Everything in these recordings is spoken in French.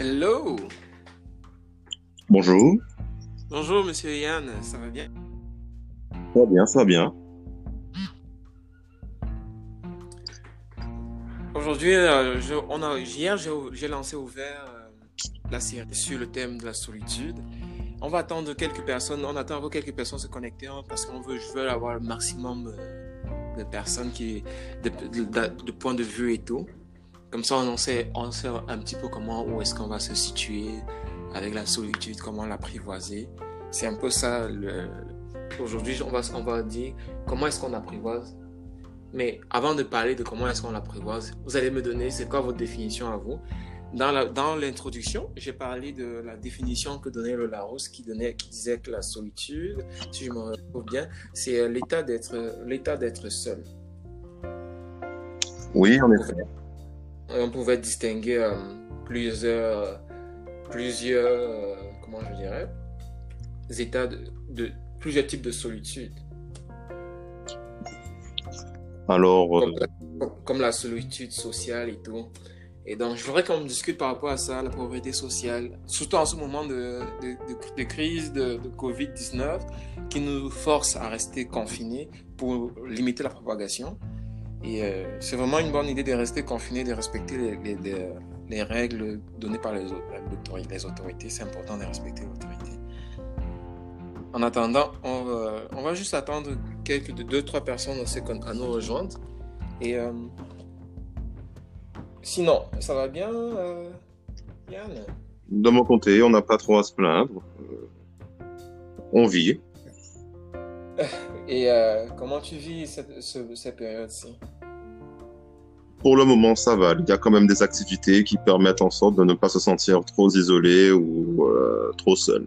Hello. Bonjour. Bonjour, monsieur Yann, ça va bien? Ça va bien, ça va bien. Aujourd'hui, euh, je- on a, hier, j'ai j'ai lancé ouvert euh, la série sur le thème de la solitude. On va attendre quelques personnes, on attend encore quelques personnes se connecter hein, parce qu'on veut, je veux avoir le maximum euh, de personnes qui, de, de, de- de points de vue et tout. Comme ça, on sait, on sait un petit peu comment, où est-ce qu'on va se situer avec la solitude, comment l'apprivoiser. C'est un peu ça. le- Aujourd'hui, on va, on va dire comment est-ce qu'on apprivoise? Mais avant de parler de comment est-ce qu'on l'apprivoise, vous allez me donner c'est quoi votre définition à vous? Dans l'introduction, j'ai parlé de la définition que donnait le Larousse qui, donnait, qui disait que la solitude, si je me retrouve bien, c'est euh, l'état d'être seul. Oui, en effet. On pouvait distinguer euh, plusieurs, plusieurs euh, comment je dirais, états de, de plusieurs types de solitude. Alors, euh, comme, la solitude sociale et tout. Et donc, je voudrais qu'on discute par rapport à ça, la pauvreté sociale, surtout en ce moment de, de, crise de, de Covid-19 qui nous force à rester confinés pour limiter la propagation. Et euh, c'est vraiment une bonne idée de rester confiné, de respecter les, les, les- les règles données par les, autorités. C'est important de respecter l'autorité. En attendant, on va, juste attendre quelques de deux, trois personnes à nous rejoindre. Et euh, sinon, ça va bien, euh, Yann? De mon côté, on n'a pas trop à se plaindre. Euh, on vit. Et euh, comment tu vis cette, ce- cette période-ci? Pour le moment, ça va. Il y a quand même des activités qui permettent en sorte de ne pas se sentir trop isolé ou euh, trop seul.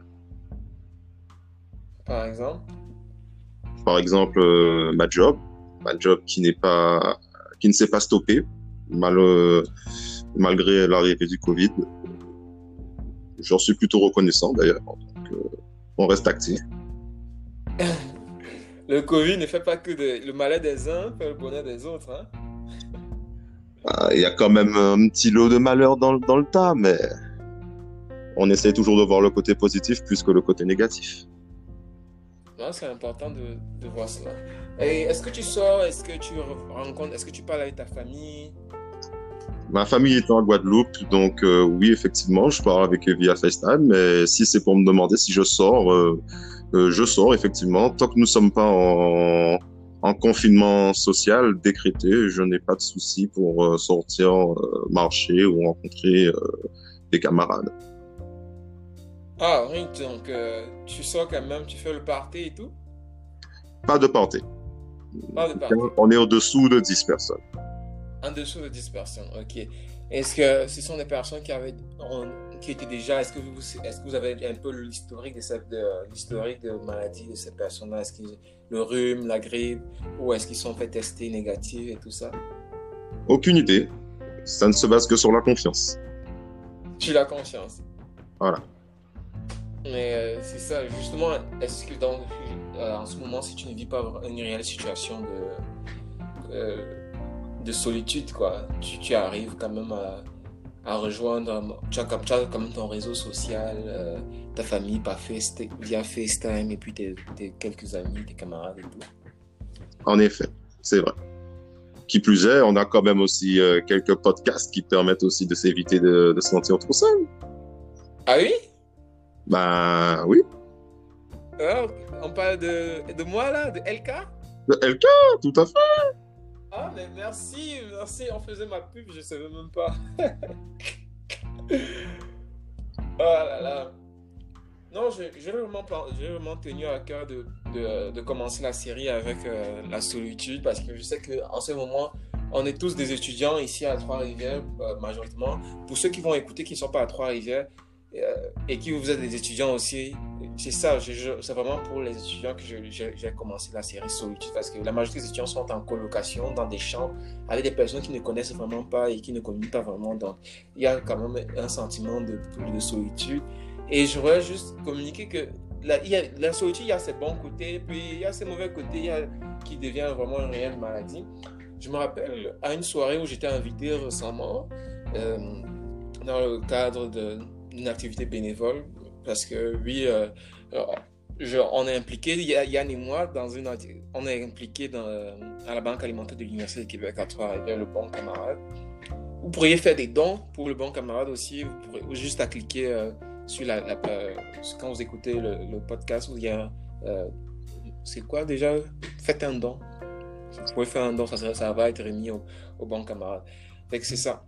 Par exemple? Par exemple, euh, ma job, ma job qui n'est pas, qui ne s'est pas stoppée mal, malgré l'arrivée du Covid. J'en suis plutôt reconnaissant d'ailleurs. Donc, on reste actif. Le Covid ne fait pas que de- le malheur des uns fait le bonheur des autres. Hein? Ah, Il y a quand même un petit lot de malheur dans, le- dans le tas, mais on essaie toujours de voir le côté positif plus que le côté négatif. C'est important de, de voir cela. Et est-ce que tu sors Est-ce que tu re- rencontres Est-ce que tu parles avec ta famille? Ma famille est en Guadeloupe, donc euh, oui, effectivement, je parle avec eux via FaceTime, mais si c'est pour me demander si je sors, euh, euh, je sors effectivement. Tant que nous sommes pas en, en confinement social décrété, je n'ai pas de souci pour sortir, marcher ou rencontrer des camarades. Ah, oui, donc tu sors quand même, tu fais le party et tout? Pas de portée. Pas de party. On est au-dessous de 10 personnes. En dessous de 10 personnes, ok. Est-ce que ce sont des personnes qui avaient, qui étaient déjà, est-ce que vous, est-ce que vous avez un peu l'historique de cette, de, l'historique de maladie de ces personnes-là Est-ce que le rhume, la grippe, ou est-ce qu'ils sont fait tester négatifs et tout ça? Aucune idée. Ça ne se base que sur la confiance. Tu l'as conscience. Voilà. Mais euh, c'est ça, justement, est-ce que dans, euh, en ce moment, si tu ne vis pas une réelle situation de, euh, de solitude, quoi, tu, tu arrives quand même à, à rejoindre, tu as, tu as quand même ton réseau social, euh, ta famille par Face, via FaceTime, et puis tes, tes quelques amis, tes camarades et tout. En effet, c'est vrai. Qui plus est, on a quand même aussi euh, quelques podcasts qui permettent aussi de s'éviter de, de se sentir trop seul. Ah oui? Ben oui. Ah, On parle de, de moi là, de LK Le LK, tout à fait. Ah, mais merci, merci, on faisait ma pub, je savais même pas. oh là là. Non, j'ai vraiment, vraiment tenu à cœur de, de, de commencer la série avec euh, la solitude parce que je sais qu'en ce moment, on est tous des étudiants ici à Trois-Rivières, euh, majoritairement. Pour ceux qui vont écouter qui ne sont pas à Trois-Rivières euh, et qui vous êtes des étudiants aussi, c'est ça, c'est vraiment pour les étudiants que j'ai commencé la série Solitude parce que la majorité des étudiants sont en colocation dans des champs avec des personnes qui ne connaissent vraiment pas et qui ne communiquent pas vraiment. Donc, il y a quand même un sentiment de, de solitude. Et je voudrais juste communiquer que la, solitude, il y a ses bons côtés, puis il y a ses mauvais côtés qui devient vraiment une réelle maladie. Je me rappelle à une soirée où j'étais invité récemment, euh, dans le cadre d'une activité bénévole parce que oui, euh, je, on est impliqué, Yann et moi, dans une, on est impliqué dans, à la Banque alimentaire de l'Université de Québec à Trois-Rivières, le Bon Camarade. Vous pourriez faire des dons pour le Bon Camarade aussi, vous pourrez juste à cliquer sur la, quand vous écoutez le, podcast, il y a, c'est quoi déjà? Faites un don. Vous pouvez faire un don, ça, ça va être remis au, au bon camarade. c'est ça.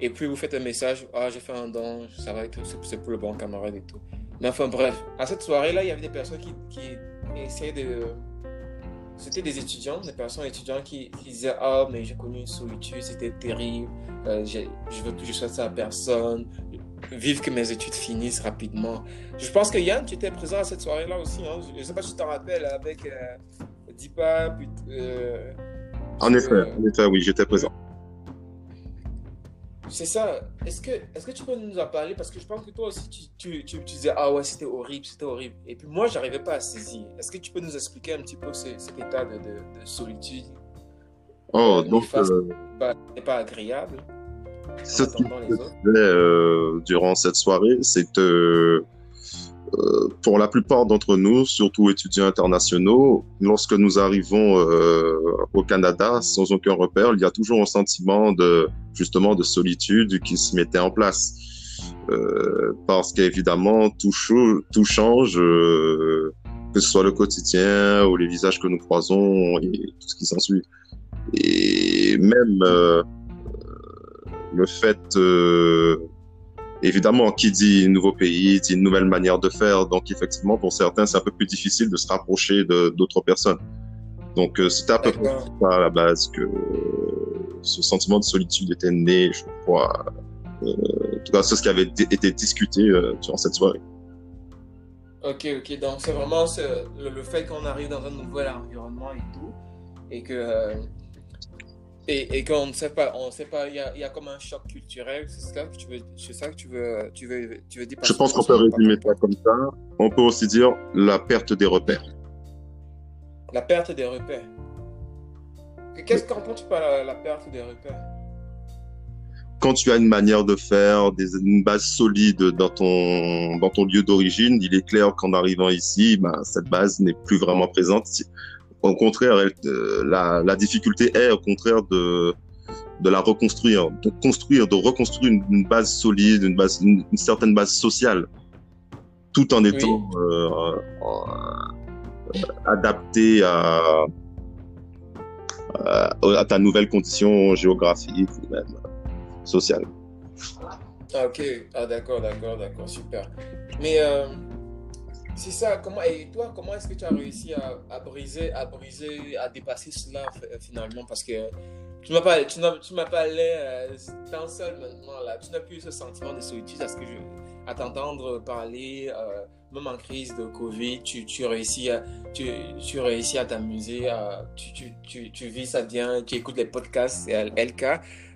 Et puis vous faites un message, ah j'ai fait un don, ça va être, c'est pour le bon camarade et tout. Mais enfin bref, à cette soirée-là, il y avait des personnes qui, essayaient de... C'était des étudiants, des personnes étudiantes qui, disaient, ah mais j'ai connu une solitude, c'était terrible, euh, je veux toujours souhaite ça à personne, vive que mes études finissent rapidement. Je pense que Yann, tu étais présent à cette soirée-là aussi. Hein? Je ne sais pas si tu t'en rappelles avec euh, Dipa. Euh, en effet, en effet, oui, j'étais présent. C'est ça. Est-ce que, est que tu peux nous en parler? Parce que je pense que toi aussi, tu, tu, tu, disais Ah ouais, c'était horrible, c'était horrible. Et puis moi, j'arrivais pas à saisir. Est-ce que tu peux nous expliquer un petit peu cet état de, de, solitude? Oh, donc. n'est pas agréable ce qui se euh, durant cette soirée, c'est que euh, pour la plupart d'entre nous, surtout étudiants internationaux, lorsque nous arrivons euh, au Canada sans aucun repère, il y a toujours un sentiment de justement de solitude qui se mettait en place. Euh, parce qu'évidemment, tout, tout change, euh, que ce soit le quotidien ou les visages que nous croisons et tout ce qui s'ensuit. Et même euh, le fait, évidemment, qui dit nouveau pays, dit une nouvelle manière de faire. Donc, effectivement, pour certains, c'est un peu plus difficile de se rapprocher d'autres personnes. Donc, euh, c'était à peu près à la base que ce sentiment de solitude était né, je crois. Euh, en tout cas, c'est ce qui avait été discuté euh, durant cette soirée. Ok, ok. Donc, c'est vraiment le, le, fait qu'on arrive dans un nouvel environnement et tout, et que euh, et, et qu'on ne sait pas, on sait pas, il y a, y a, comme un choc culturel, c'est ça que tu veux, c'est ça que tu veux, tu veux, tu veux dire. Je pense qu'on peut résumer ça comme ça. On peut aussi dire la perte des repères. La perte des repères. Qu'est-ce qu'en penses-tu par la, la, perte des repères? Quand tu as une manière de faire, des, une base solide dans ton, dans ton lieu d'origine, il est clair qu'en arrivant ici, ben, cette base n'est plus vraiment présente au contraire, euh, la, la, difficulté est au contraire de, de la reconstruire, de construire, de reconstruire une, base solide, une, base, une, certaine base sociale, tout en étant euh, euh, adapté à, à, à, ta nouvelle condition géographique ou même sociale. Ah, ok, ah, d'accord, d'accord, d'accord, super. Mais euh, c'est ça. Comment, et toi, comment est-ce que tu as réussi à, à, briser, à briser, à dépasser cela finalement? Parce que tu m'as pas, tu tu m'as pas l'air euh, seul maintenant là. Tu n'as plus ce sentiment de solitude. Est-ce que à t'entendre parler, euh, même en crise de Covid, tu, réussis à, tu, réussis à t'amuser, tu, tu, vis ça bien, tu écoutes les podcasts, c'est LK,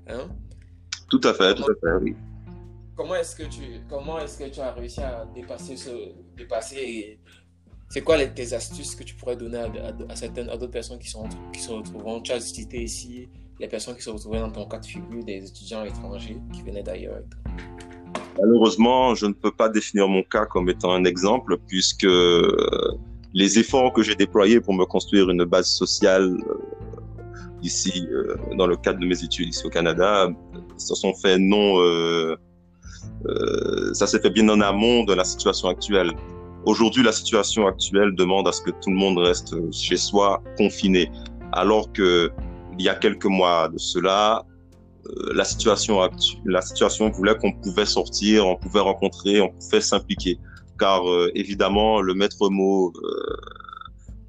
hein? Tout à fait, tout à fait, oui comment est-ce que tu comment est-ce que tu as réussi à dépasser ce dépasser c'est quoi les, tes astuces que tu pourrais donner à, à, certaines d'autres personnes qui sont qui se retrouvent tu as cité ici les personnes qui se retrouvaient dans ton cas de figure des étudiants étrangers qui venaient d'ailleurs Malheureusement, je ne peux pas définir mon cas comme étant un exemple puisque les efforts que j'ai déployés pour me construire une base sociale euh, ici, euh, dans le cadre de mes études ici au Canada, se sont faits non euh, euh, ça s'est fait bien en amont de la situation actuelle. Aujourd'hui, la situation actuelle demande à ce que tout le monde reste chez soi, confiné, alors que il y a quelques mois de cela, euh, la situation la situation voulait qu'on pouvait sortir, on pouvait rencontrer, on pouvait s'impliquer, car euh, évidemment le maître mot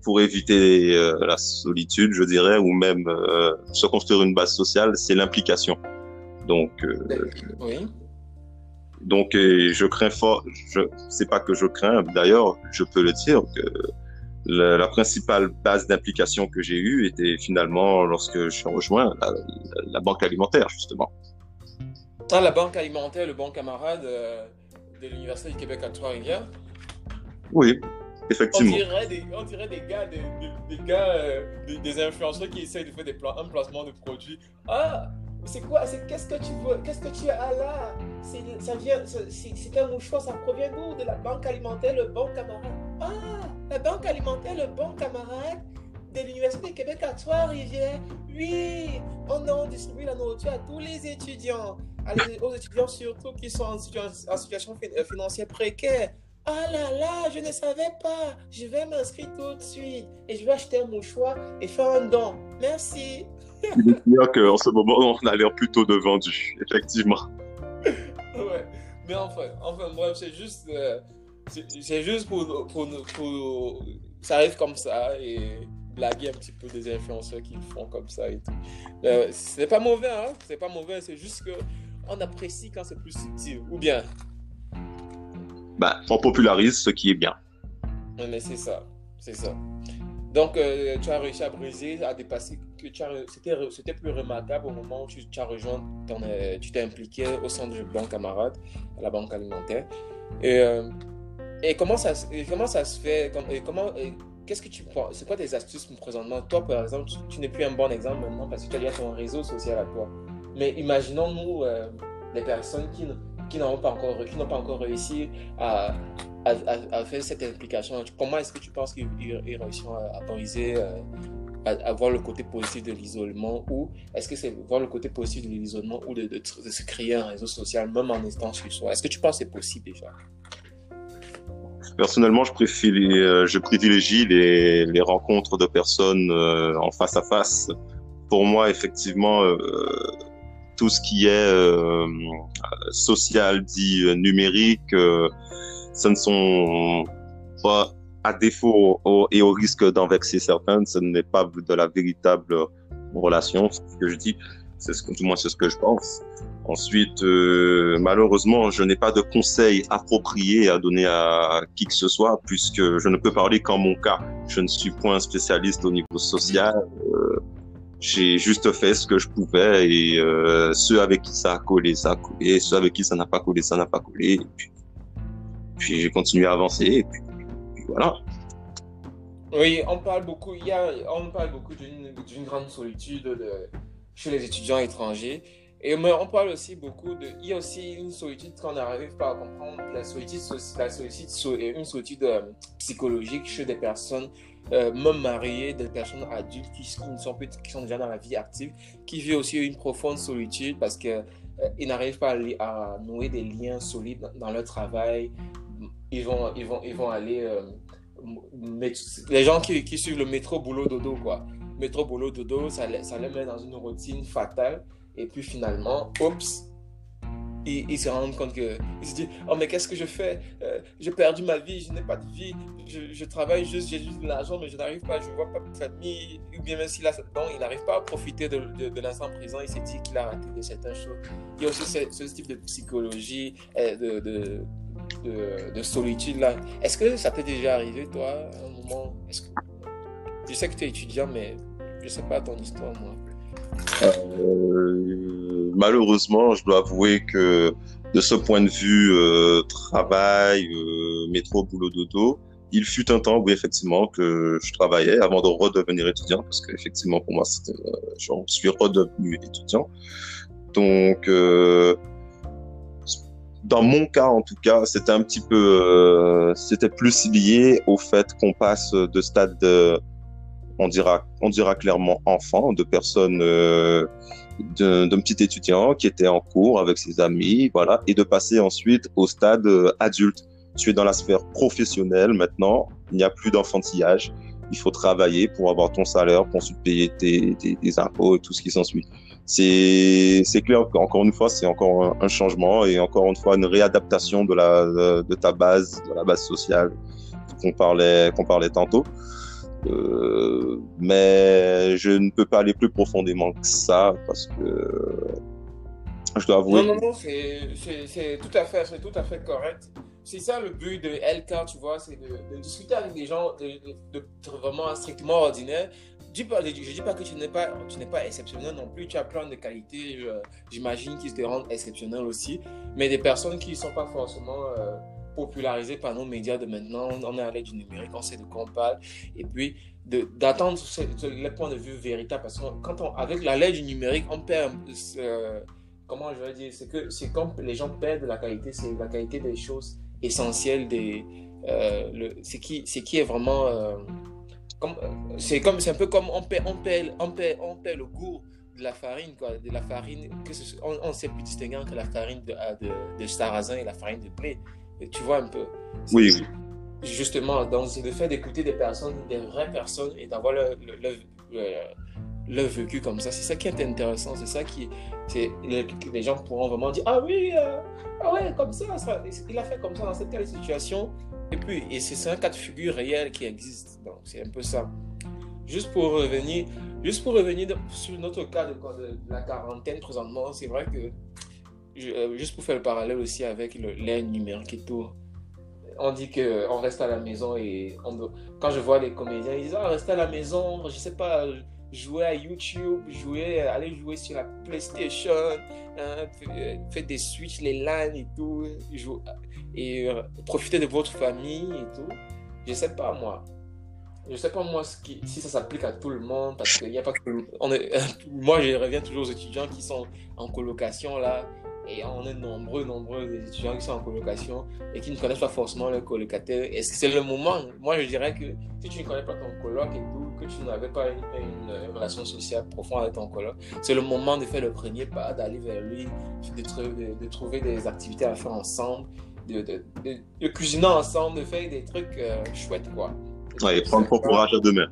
pour éviter la solitude, je dirais, ou même se construire une base sociale, c'est l'implication. Donc, oui. Donc, je crains fort, je sais pas que je crains, d'ailleurs, je peux le dire, que la, principale base d'implication que j'ai eue était finalement lorsque je suis rejoint la, banque alimentaire, justement. Ah, la banque alimentaire, le bon camarade euh, de l'Université du Québec à Trois-Rivières? Oui, effectivement. On dirait des, on dirait des gars, des, des, gars, euh, des, influenceurs qui essayent de faire des un placement de produits. Ah, c'est quoi Qu'est-ce que tu veux Qu'est-ce que tu as là? Ça vient, C'est un mouchoir, ça provient d'où? De la banque alimentaire, le bon camarade. Ah, la banque alimentaire, le bon camarade de l'Université de Québec à Trois-Rivières. Oui, on a distribué la nourriture à tous les étudiants, aux étudiants surtout qui sont en situation, euh, financière précaire. Ah là là, je ne savais pas. Je vais m'inscrire tout de suite et je vais acheter un mouchoir et faire un don. Merci. Il est clair qu'en ce moment, on a l'air plutôt de vendu, effectivement. ouais, mais enfin, enfin bref, c'est juste, euh, c'est juste pour, pour, pour, Ça arrive comme ça et blaguer un petit peu des influenceurs qui font comme ça et tout. Euh, c'est pas mauvais, hein, c'est pas mauvais, c'est juste que on apprécie quand c'est plus subtil, ou bien bah, on popularise ce qui est bien. Mais c'est ça, c'est ça. Donc, euh, tu as réussi à briser, à dépasser, c'était plus remarquable au moment où tu, as rejoint, euh, tu t'es impliqué au sein de Banque Camarade, à la banque alimentaire. Et, euh, comment, ça, se fait Qu'est-ce que tu prends C'est quoi tes astuces présentement? Toi, par exemple, tu, n'es plus un bon exemple maintenant parce que tu as ton réseau social à toi. Mais imaginons, nous, les personnes qui n'ont pas encore réussi à, à, faire cette implication. Comment est-ce que tu penses qu'ils réussiront à, briser, euh, à, voir le côté positif de l'isolement ou est-ce que c'est voir le côté positif de l'isolement ou de, se créer un réseau social même en étant sur soi? Est-ce que tu penses que c'est possible déjà? Personnellement, je, préfère, euh, je privilégie les, rencontres de personnes euh, en face à face. Pour moi, effectivement, tout ce qui est social dit numérique, ce ne sont pas à défaut et au risque d'en vexer certains, ce n'est pas de la véritable relation, ce que je dis, c'est ce que, du moins c'est ce que je pense. Ensuite, malheureusement, je n'ai pas de conseils appropriés à donner à qui que ce soit, puisque je ne peux parler qu'en mon cas. Je ne suis point spécialiste au niveau social. Euh, j'ai juste fait ce que je pouvais et euh, ceux avec qui ça a collé, ça a collé, ceux avec qui ça n'a pas collé, ça n'a pas collé. Puis j'ai continué à avancer et puis, voilà. Oui, on parle beaucoup, il y a, on parle beaucoup d'une grande solitude de, chez les étudiants étrangers. Et on parle aussi beaucoup de. Il y a aussi une solitude qu'on n'arrive pas à comprendre. La solitude, la solitude, une solitude euh, psychologique chez des personnes euh, même mariés, des personnes adultes qui, qui, sont, qui sont déjà dans la vie active, qui vivent aussi une profonde solitude parce qu'ils euh, n'arrivent pas à, nouer des liens solides dans, leur travail. Ils vont, ils vont, ils vont aller. Euh, les gens qui, suivent le métro boulot dodo, quoi. Métro boulot dodo, ça, les met dans une routine fatale. Et puis finalement, oups, ils, se rendent compte que ils se disent oh mais qu'est-ce que je fais? Euh, j'ai perdu ma vie je n'ai pas de vie je, travaille juste j'ai juste de l'argent mais je n'arrive pas je vois pas de famille ou bien même s'il a donc il n'arrive pas à profiter de, de, l'instant présent il s'est dit qu'il a raté de certaines choses il y a aussi ce, type de psychologie euh, de, de, de, solitude là. Est-ce que ça t'est déjà arrivé toi un moment? Je sais que tu es étudiant mais je sais pas ton histoire moi. Euh, malheureusement, je dois avouer que de ce point de vue euh, travail, euh, métro, boulot, dodo, il fut un temps où effectivement que je travaillais avant de redevenir étudiant, parce qu'effectivement pour moi, c'était, je suis redevenu étudiant. Donc, dans mon cas en tout cas, c'était un petit peu, c'était plus lié au fait qu'on passe de stade de on dira, on dira clairement enfant, de personnes, euh, d'un petit étudiant qui était en cours avec ses amis, voilà, et de passer ensuite au stade euh, adulte. Tu es dans la sphère professionnelle maintenant, il n'y a plus d'enfantillage, il faut travailler pour avoir ton salaire, pour ensuite payer tes, tes, impôts et tout ce qui s'ensuit. C'est, clair qu'encore une fois, c'est encore un, changement et encore une fois une réadaptation de la, de ta base, de la base sociale qu'on parlait, qu'on parlait tantôt. Euh, mais je ne peux pas aller plus profondément que ça parce que je dois avouer. Non, non, non, c'est tout à fait, tout à fait correct. C'est ça le but de LK, tu vois, c'est de, discuter avec des gens de, vraiment strictement ordinaires. Je ne dis pas que tu n'es pas, pas exceptionnel non plus, tu as plein de qualités, j'imagine, qui te rendent exceptionnel aussi, mais des personnes qui ne sont pas forcément euh, popularisé par nos médias de maintenant. On est à l'aide du numérique, on sait de quoi on parle. Et puis, d'attendre les points de vue véritables. Parce que quand la l'aide du numérique, on perd, euh, comment je vais dire, c'est que c'est comme les gens perdent la qualité, c'est la qualité des choses essentielles, des, euh, c'est qui, qui est vraiment, c'est comme, c'est un peu comme on perd, on perd, on perd, on perd le goût de la farine, quoi, de la farine, que on, ne sait plus distinguer entre la farine de, de, de sarrasin et la farine de blé. Tu vois un peu. Oui justement, donc c'est le fait d'écouter des personnes, des vraies personnes et d'avoir le, le, vécu comme ça. C'est ça qui est intéressant. C'est ça qui. c'est les, gens pourront vraiment dire Ah oui, euh, ah ouais, comme ça, il a fait comme ça dans cette telle situation. Et puis, et c'est un cas de figure réel qui existe. Donc, c'est un peu ça. Juste pour revenir, juste pour revenir sur notre cas de, la quarantaine présentement, c'est vrai que, euh, juste pour faire le parallèle aussi avec l'ère numérique et tout, on dit qu'on reste à la maison et quand je vois les comédiens, ils disent ah, restez à la maison, je sais pas, jouer à YouTube, jouer, aller jouer sur la PlayStation, hein, faire des Switch, les LAN et tout, et euh, profiter de votre famille et tout. Je sais pas moi. Je sais pas moi si ça s'applique à tout le monde parce qu'il n'y a pas que. On est, moi, je reviens toujours aux étudiants qui sont en colocation là et on est nombreux, nombreux étudiants qui sont en colocation et qui ne connaissent pas forcément leur colocataire. Est-ce que c'est le moment? Moi, je dirais que si tu ne connais pas ton coloc et tout, que tu n'avais pas une, relation sociale profonde avec ton coloc, c'est le moment de faire le premier pas, d'aller vers lui, de, de, trouver des activités à faire ensemble, de, de cuisiner ensemble, de faire des trucs euh, chouettes, quoi. Ouais, et prendre ton courage à demain.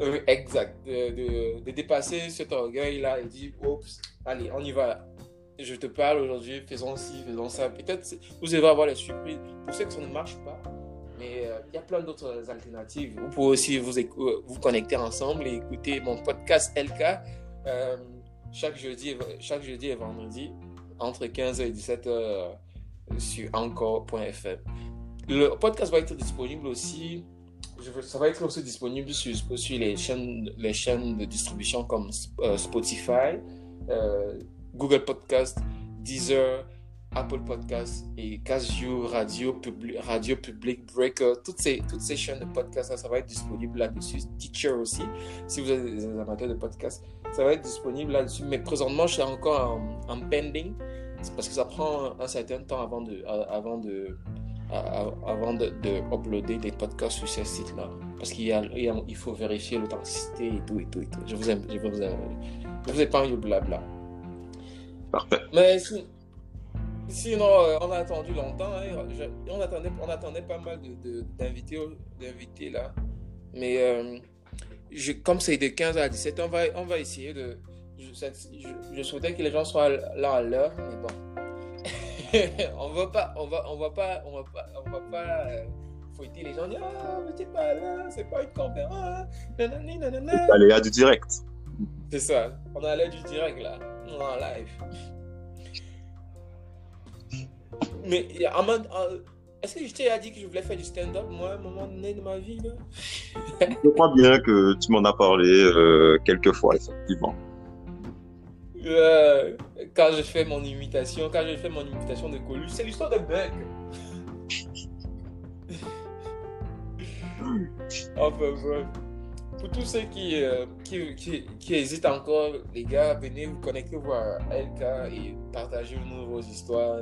Euh, exact. De, dépasser cet orgueil-là et dire, oups, allez, on y va je te parle aujourd'hui, faisons ci, faisons ça. Peut-être vous allez avoir les surprises. Pour ceux que ça ne marche pas, mais euh, il y a plein d'autres alternatives. Vous pouvez aussi vous, euh, connecter ensemble et écouter mon podcast LK euh, chaque, jeudi, chaque jeudi et vendredi entre 15h et 17h sur encore.fm. Le podcast va être disponible aussi. Ça va être aussi disponible sur, sur les, chaînes, les chaînes de distribution comme Spotify. Google Podcast, Deezer, Apple Podcast et Casio, Radio, Public, Radio Public, Breaker, toutes ces, toutes ces chaînes de podcast, ça, va être disponible là-dessus. Teacher aussi, si vous êtes des amateurs de podcast, ça va être disponible là-dessus. Mais présentement, je suis encore en, pending, parce que ça prend un certain temps avant de, avant de, avant de, uploader des podcasts sur ce site-là. Parce qu'il il faut vérifier l'authenticité et tout, et tout, et tout. Je vous aime, je vous, aime, je vous épargne le blabla. Parfait. Mais sinon, euh, on a attendu longtemps. Hein. on, attendait, on attendait pas mal d'invités de, là. Mais euh, je, comme c'est de 15 à 17, on va, on va essayer de. Je, souhaitais que les gens soient là à l'heure, mais bon. on va pas, on va, on va pas, on va pas, on va pas euh, fouetter les gens. Dire, ah, mais t'es pas là, c'est pas une conférence. Nanani, nanana. Aller du direct. C'est ça. On a l'air du direct là en live. Mais est-ce que je t'ai dit que je voulais faire du stand-up, moi, à un moment donné de ma vie là Je crois bien que tu m'en as parlé euh, quelques fois, effectivement. Euh, quand je fais mon imitation, quand je fais mon imitation de Coluche, c'est l'histoire de Buck. enfin bref pour tous ceux qui, euh, qui, qui, hésitent encore, les gars, venez vous connecter à LK et partagez nous vos histoires,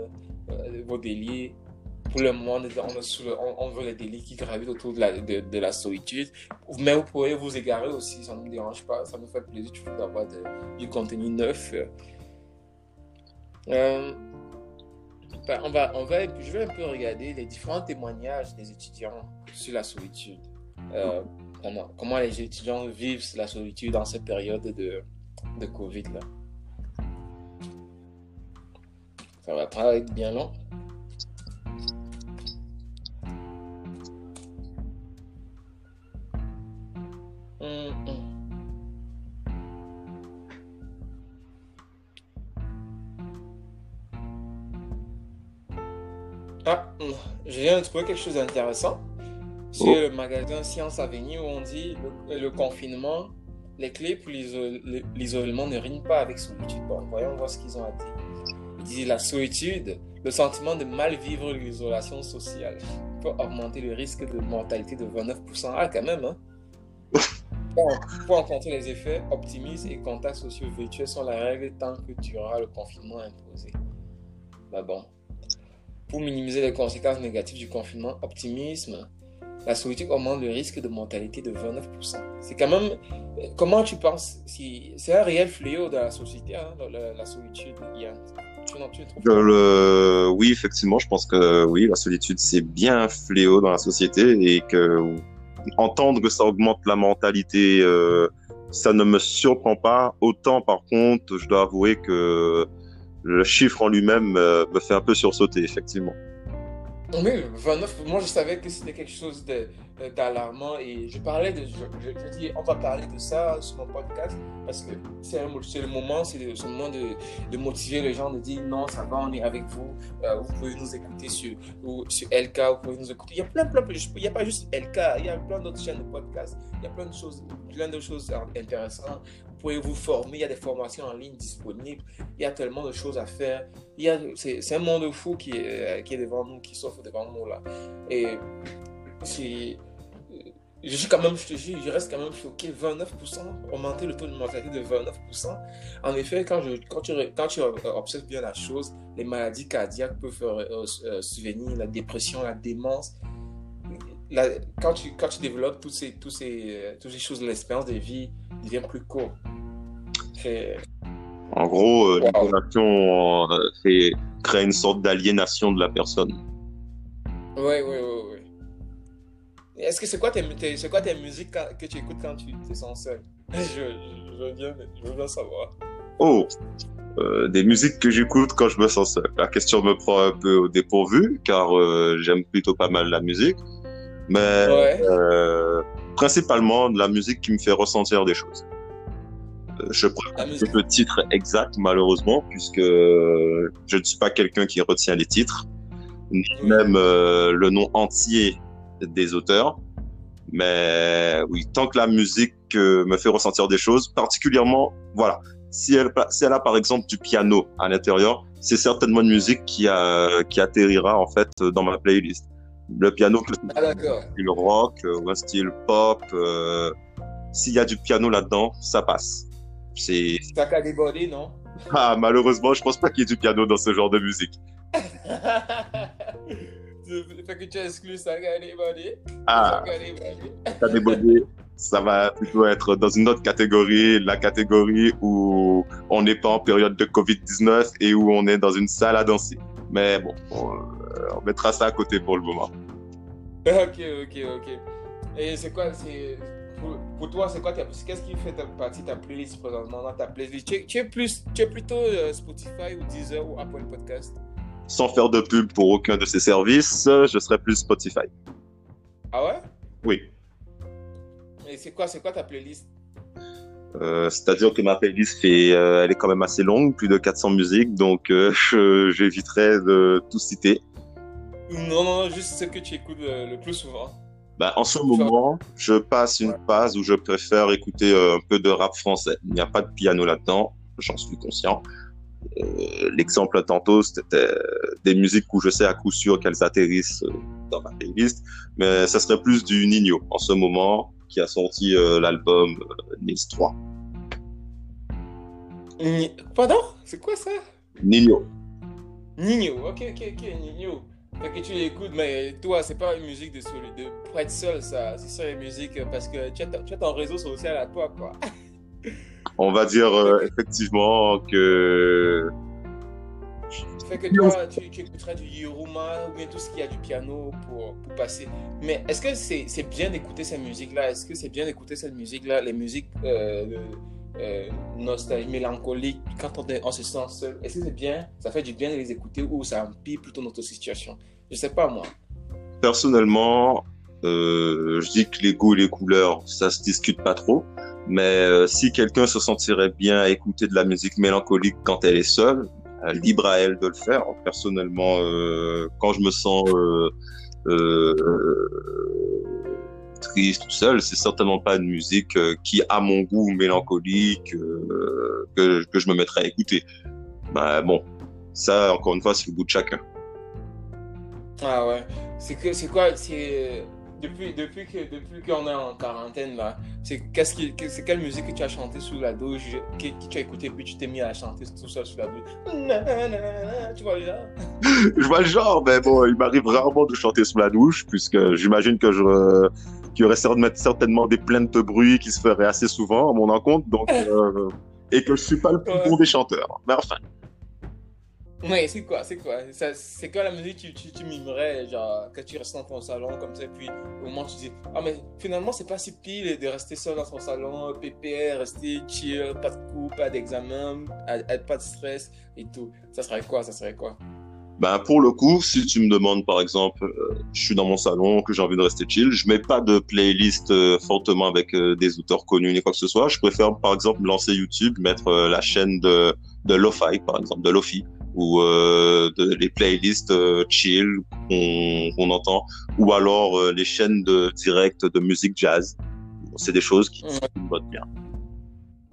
euh, vos délits. Pour le moment, on, on, veut les délits qui gravitent autour de la, de, la solitude. Mais vous pouvez vous égarer aussi, ça ne nous dérange pas, ça nous fait plaisir toujours d'avoir du contenu neuf. Euh, ben, on va, on va, je vais un peu regarder les différents témoignages des étudiants sur la solitude comment, les étudiants vivent la solitude dans cette période de, de Covid. Là? Ça va pas être bien long? Hum, hum. Ah, je viens de trouver quelque chose d'intéressant sur le magasin Science Avenue où on dit le, le confinement, les clés pour l'isolement ne riment pas avec solitude. Bon, voyons voir ce qu'ils ont à dire. Il dit la solitude, le sentiment de mal vivre l'isolation sociale peut augmenter le risque de mortalité de 29%. Ah, quand même, hein? pour rencontrer les effets, optimisme et contacts sociaux virtuels sont la règle tant que tu auras le confinement imposé. Bah bon. Pour minimiser les conséquences négatives du confinement, optimisme, la solitude augmente le risque de mortalité de 29%. C'est quand même. Comment tu penses si C'est un réel fléau dans la société, hein, la, solitude, Yann? Le... Oui, effectivement, je pense que oui, la solitude, c'est bien un fléau dans la société et que entendre que ça augmente la mentalité, euh, ça ne me surprend pas. Autant, par contre, je dois avouer que le chiffre en lui-même euh, me fait un peu sursauter, effectivement. Oui, 29, moi je savais que c'était quelque chose d'alarmant et je parlais de. Je, dis, on va parler de ça sur mon podcast parce que c'est le moment, c'est le, moment de, motiver les gens, de dire non, ça va, on est avec vous, euh, vous pouvez nous écouter sur, sur LK, vous pouvez nous écouter. Il y a plein, plein, il n'y a pas juste LK, il y a plein d'autres chaînes de podcast, il y a plein de choses, plein de choses intéressantes pouvez vous former, il y a des formations en ligne disponibles, il y a tellement de choses à faire. C'est un monde fou qui est, qui est devant nous, qui s'offre devant nous là. Et je suis quand même, je, je reste quand même choqué, 29%, augmenter le taux de mortalité de 29%. En effet, quand, je, quand, tu, quand tu observes bien la chose, les maladies cardiaques peuvent euh, euh, souvenir la dépression, la démence. quand, tu, quand tu développes toutes ces, toutes ces, euh, toutes ces choses, l'expérience de vie devient plus courte. En gros, euh, l'isolation euh, fait créer une sorte d'aliénation de la personne. Oui, oui, oui, oui. Est-ce que c'est quoi tes, c'est quoi tes musiques que tu écoutes quand tu es sans seul je, je, veux bien, je veux bien savoir. Oh, euh, des musiques que j'écoute quand je me sens seul. La question me prend un peu au dépourvu car j'aime plutôt pas mal la musique, mais principalement de la musique qui me fait ressentir des choses. Je pourrais le titre exact, malheureusement, puisque je ne suis pas quelqu'un qui retient les titres, ni même euh, le nom entier des auteurs. Mais oui, tant que la musique euh, me fait ressentir des choses, particulièrement, voilà, si elle, si elle a par exemple du piano à l'intérieur, c'est certainement une musique qui, a, qui atterrira en fait dans ma playlist. Le piano, ah, style rock euh, ou un style pop, s'il y a du piano là-dedans, ça passe. C'est. Ça a débordé, non? Ah, malheureusement, je pense pas qu'il y ait du piano dans ce genre de musique. fait que tu exclus ça a débordé. Ah, ça a débordé. Ça va plutôt être dans une autre catégorie, la catégorie où on n'est pas en période de Covid-19 et où on est dans une salle à danser. Mais bon, on, euh, on mettra ça à côté pour le moment. Ok, ok, ok. Et c'est quoi, c'est pour, toi, c'est quoi Qu'est-ce qui fait partie de ta playlist présentement dans ta playlist? Tu es, plus, tu es plutôt euh, Spotify ou Deezer ou Apple Podcast? Sans faire de pub pour aucun de ces services, je serais plus Spotify. Ah ouais? Oui. Et c'est quoi, quoi ta playlist? Euh, c'est-à-dire que ma playlist fait, euh, elle est quand même assez longue, plus de 400 musiques, donc j'éviterai de tout citer. Non, non, juste ce que tu écoutes le plus souvent. Bah, en ce moment, je passe une phase où je préfère écouter euh, un peu de rap français. Il n'y a pas de piano là-dedans, j'en suis conscient. Euh, l'exemple tantôt, c'était des musiques où je sais à coup sûr qu'elles atterrissent euh, dans ma playlist, mais ça serait plus du Nino en ce moment, qui a sorti l'album Nils 3. Pardon? C'est quoi ça? Nino. Nino, ok, ok, ok, Nino. Fait que tu l'écoutes, mais toi, c'est pas une musique de, de pour être seul, ça. C'est ça, une musique parce que tu as, tu as ton réseau social à toi, quoi. On va dire euh, effectivement que. Fait que toi, tu, tu, écouteras du Yoruma ou bien tout ce qui a du piano pour, pour passer. Mais est-ce que c'est bien d'écouter cette musique-là Est-ce que c'est bien d'écouter cette musique-là Les musiques euh, euh, nostalgie, mélancolique, quand on, on, se sent seul, est-ce que c'est bien, ça fait du bien de les écouter ou ça empire plutôt notre situation? Je sais pas moi. Personnellement, euh, je dis que les goûts et les couleurs, ça se discute pas trop. Mais euh, si quelqu'un se sentirait bien à écouter de la musique mélancolique quand elle est seule, euh, libre à elle de le faire. Personnellement, quand je me sens triste tout seul, c'est certainement pas une musique euh, qui a mon goût mélancolique euh, que, que, je me mettrais à écouter. Bah bon, ça encore une fois c'est le goût de chacun. Ah ouais, c'est que c'est quoi c'est depuis, depuis que depuis qu'on est en quarantaine là, c'est qu'est-ce qui, c'est quelle musique que tu as chanté sous la douche, que, que tu as écouté puis tu t'es mis à chanter tout seul sous la douche? Tu vois le genre? Je vois le genre, mais bon, il m'arrive rarement de chanter sous la douche puisque j'imagine que je qu'il y aurait certainement des plaintes de bruit qui se feraient assez souvent à mon encontre, donc euh, et que je suis pas le plus bon des chanteurs. Mais enfin. Oui, c'est quoi, c'est quoi? C'est quoi la musique que tu, tu, mimerais, genre, quand tu restes dans ton salon comme ça, puis au moment tu dis, ah mais finalement c'est pas si pire de rester seul dans ton salon, PPR, rester chill, pas de coup, pas d'examen, pas de stress et tout. Ça serait quoi, ça serait quoi? Ben, pour le coup, si tu me demandes par exemple, euh, je suis dans mon salon, que j'ai envie de rester chill, je mets pas de playlist euh, fortement avec euh, des auteurs connus ni quoi que ce soit. Je préfère par exemple lancer YouTube, mettre la chaîne de, de Lo-Fi par exemple, de Lofi ou de, les playlists chill qu'on entend, ou alors les chaînes de direct de musique jazz. c'est des choses qui me votent bien.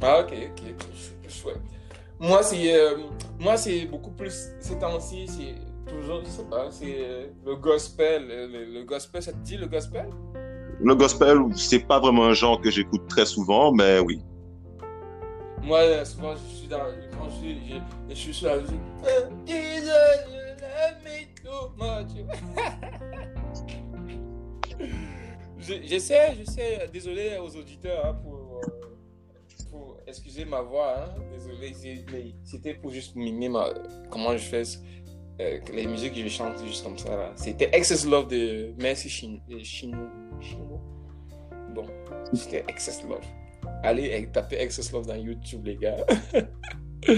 Ah ok, ok, chouette. Moi, c'est euh, moi c'est beaucoup plus ces temps-ci, c'est toujours, je sais pas, c'est euh, le gospel. Le, gospel, ça te dit le gospel? Le gospel, c'est pas vraiment un genre que j'écoute très souvent, mais oui. Moi, souvent, je suis dans. Quand je suis, je, je suis sur la musique. J'essaie, j'essaie, désolé aux auditeurs hein, pour excusez ma voix, hein. désolé, c'était pour juste mimer ma, comment je fais euh, les musiques que je chante juste comme ça. C'était Excess Love de Merci Chino. Chino? Bon, c'était Excess Love. Allez taper Excess Love dans YouTube, les gars.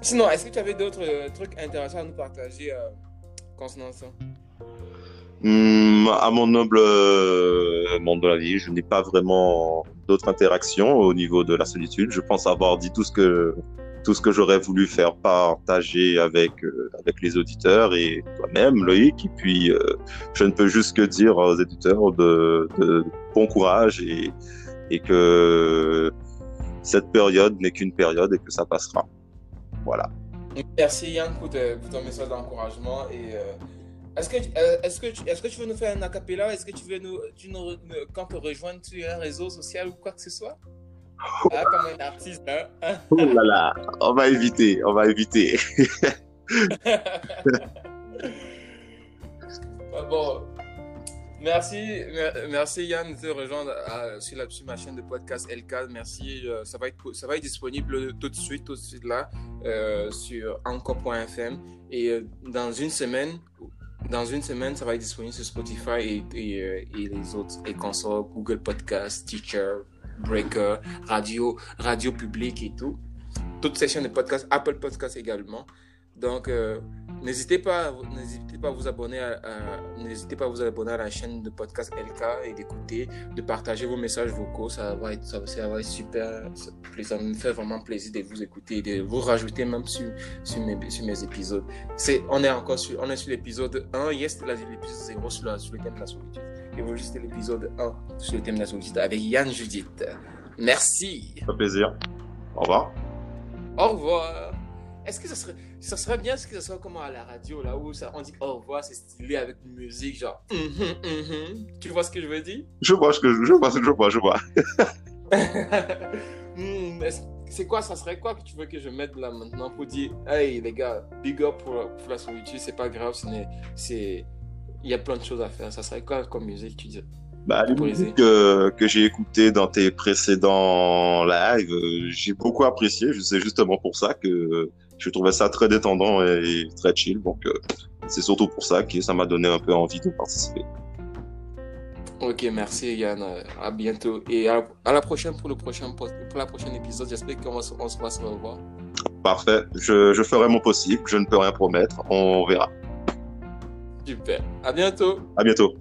Sinon, est-ce que tu avais d'autres euh, trucs intéressants à nous partager euh, concernant ça? Hmm, à mon humble euh, monde de la vie, je n'ai pas vraiment d'autres interactions au niveau de la solitude. Je pense avoir dit tout ce que tout ce que j'aurais voulu faire partager avec euh, avec les auditeurs et toi-même Loïc. Et puis euh, je ne peux juste que dire aux éditeurs de, de bon courage et et que cette période n'est qu'une période et que ça passera. Voilà. Merci Yann pour, ton message d'encouragement et est-ce que, euh, est-ce, que tu, est-ce que tu veux nous faire un acapella Est-ce que tu veux nous, tu nous, quand te rejoindre sur un réseau social ou quoi que ce soit? Ah, comme un artiste, hein? Oh là là, on va éviter, on va éviter. bon, merci, merci Yann de te rejoindre sur, la, sur ma chaîne de podcast LK. Merci, euh, ça va être, ça va être disponible tout de suite, tout de suite là, euh, sur encore.fm. Et dans une semaine, dans une semaine, ça va être disponible sur Spotify et, euh, les autres et consoles, Google Podcast, Teacher, Breaker, Radio, Radio Public et tout. Toutes ces chaînes de podcast, Apple Podcast également. Donc, euh, n'hésitez pas, n'hésitez pas à vous abonner à, n'hésitez pas à vous abonner à la chaîne de podcast LK et d'écouter, de partager vos messages vocaux. Ça va être, ça, va être super. Ça, me fait vraiment plaisir de vous écouter et de vous rajouter même sur, sur, mes, sur mes épisodes. C'est, on est encore sur, on est sur l'épisode 1. Hier, c'était l'épisode 0 sur, sur le thème de la solitude. Et aujourd'hui, c'était l'épisode 1 sur le thème de la solitude avec Yann Judith. Merci. Ça fait plaisir. Au revoir. Au revoir. Est-ce que ça serait, ça serait bien ce que ça soit comme à la radio, là où ça, on dit au revoir, c'est stylé avec une musique, genre. Mm -hmm, Tu vois ce que je veux dire? Je vois ce que je, vois, je vois, je vois. Hmm, c'est quoi, ça serait quoi que tu veux que je mette là maintenant pour dire, hey les gars, big up pour, pour la solitude, c'est pas grave, c'est, il y a plein de choses à faire. Ça serait quoi comme musique, tu dis? Bah, les musiques que, que j'ai écoutées dans tes précédents lives, euh, j'ai beaucoup apprécié. C'est justement pour ça que je trouvais ça très détendant et très chill. Donc, euh, c'est surtout pour ça que ça m'a donné un peu envie de participer. Ok, merci Yann. À bientôt. Et à, la prochaine pour le prochain, pour la prochaine épisode. J'espère qu'on va, on se revoir. Parfait. Je, je ferai mon possible. Je ne peux rien promettre. On verra. Super. À bientôt. À bientôt.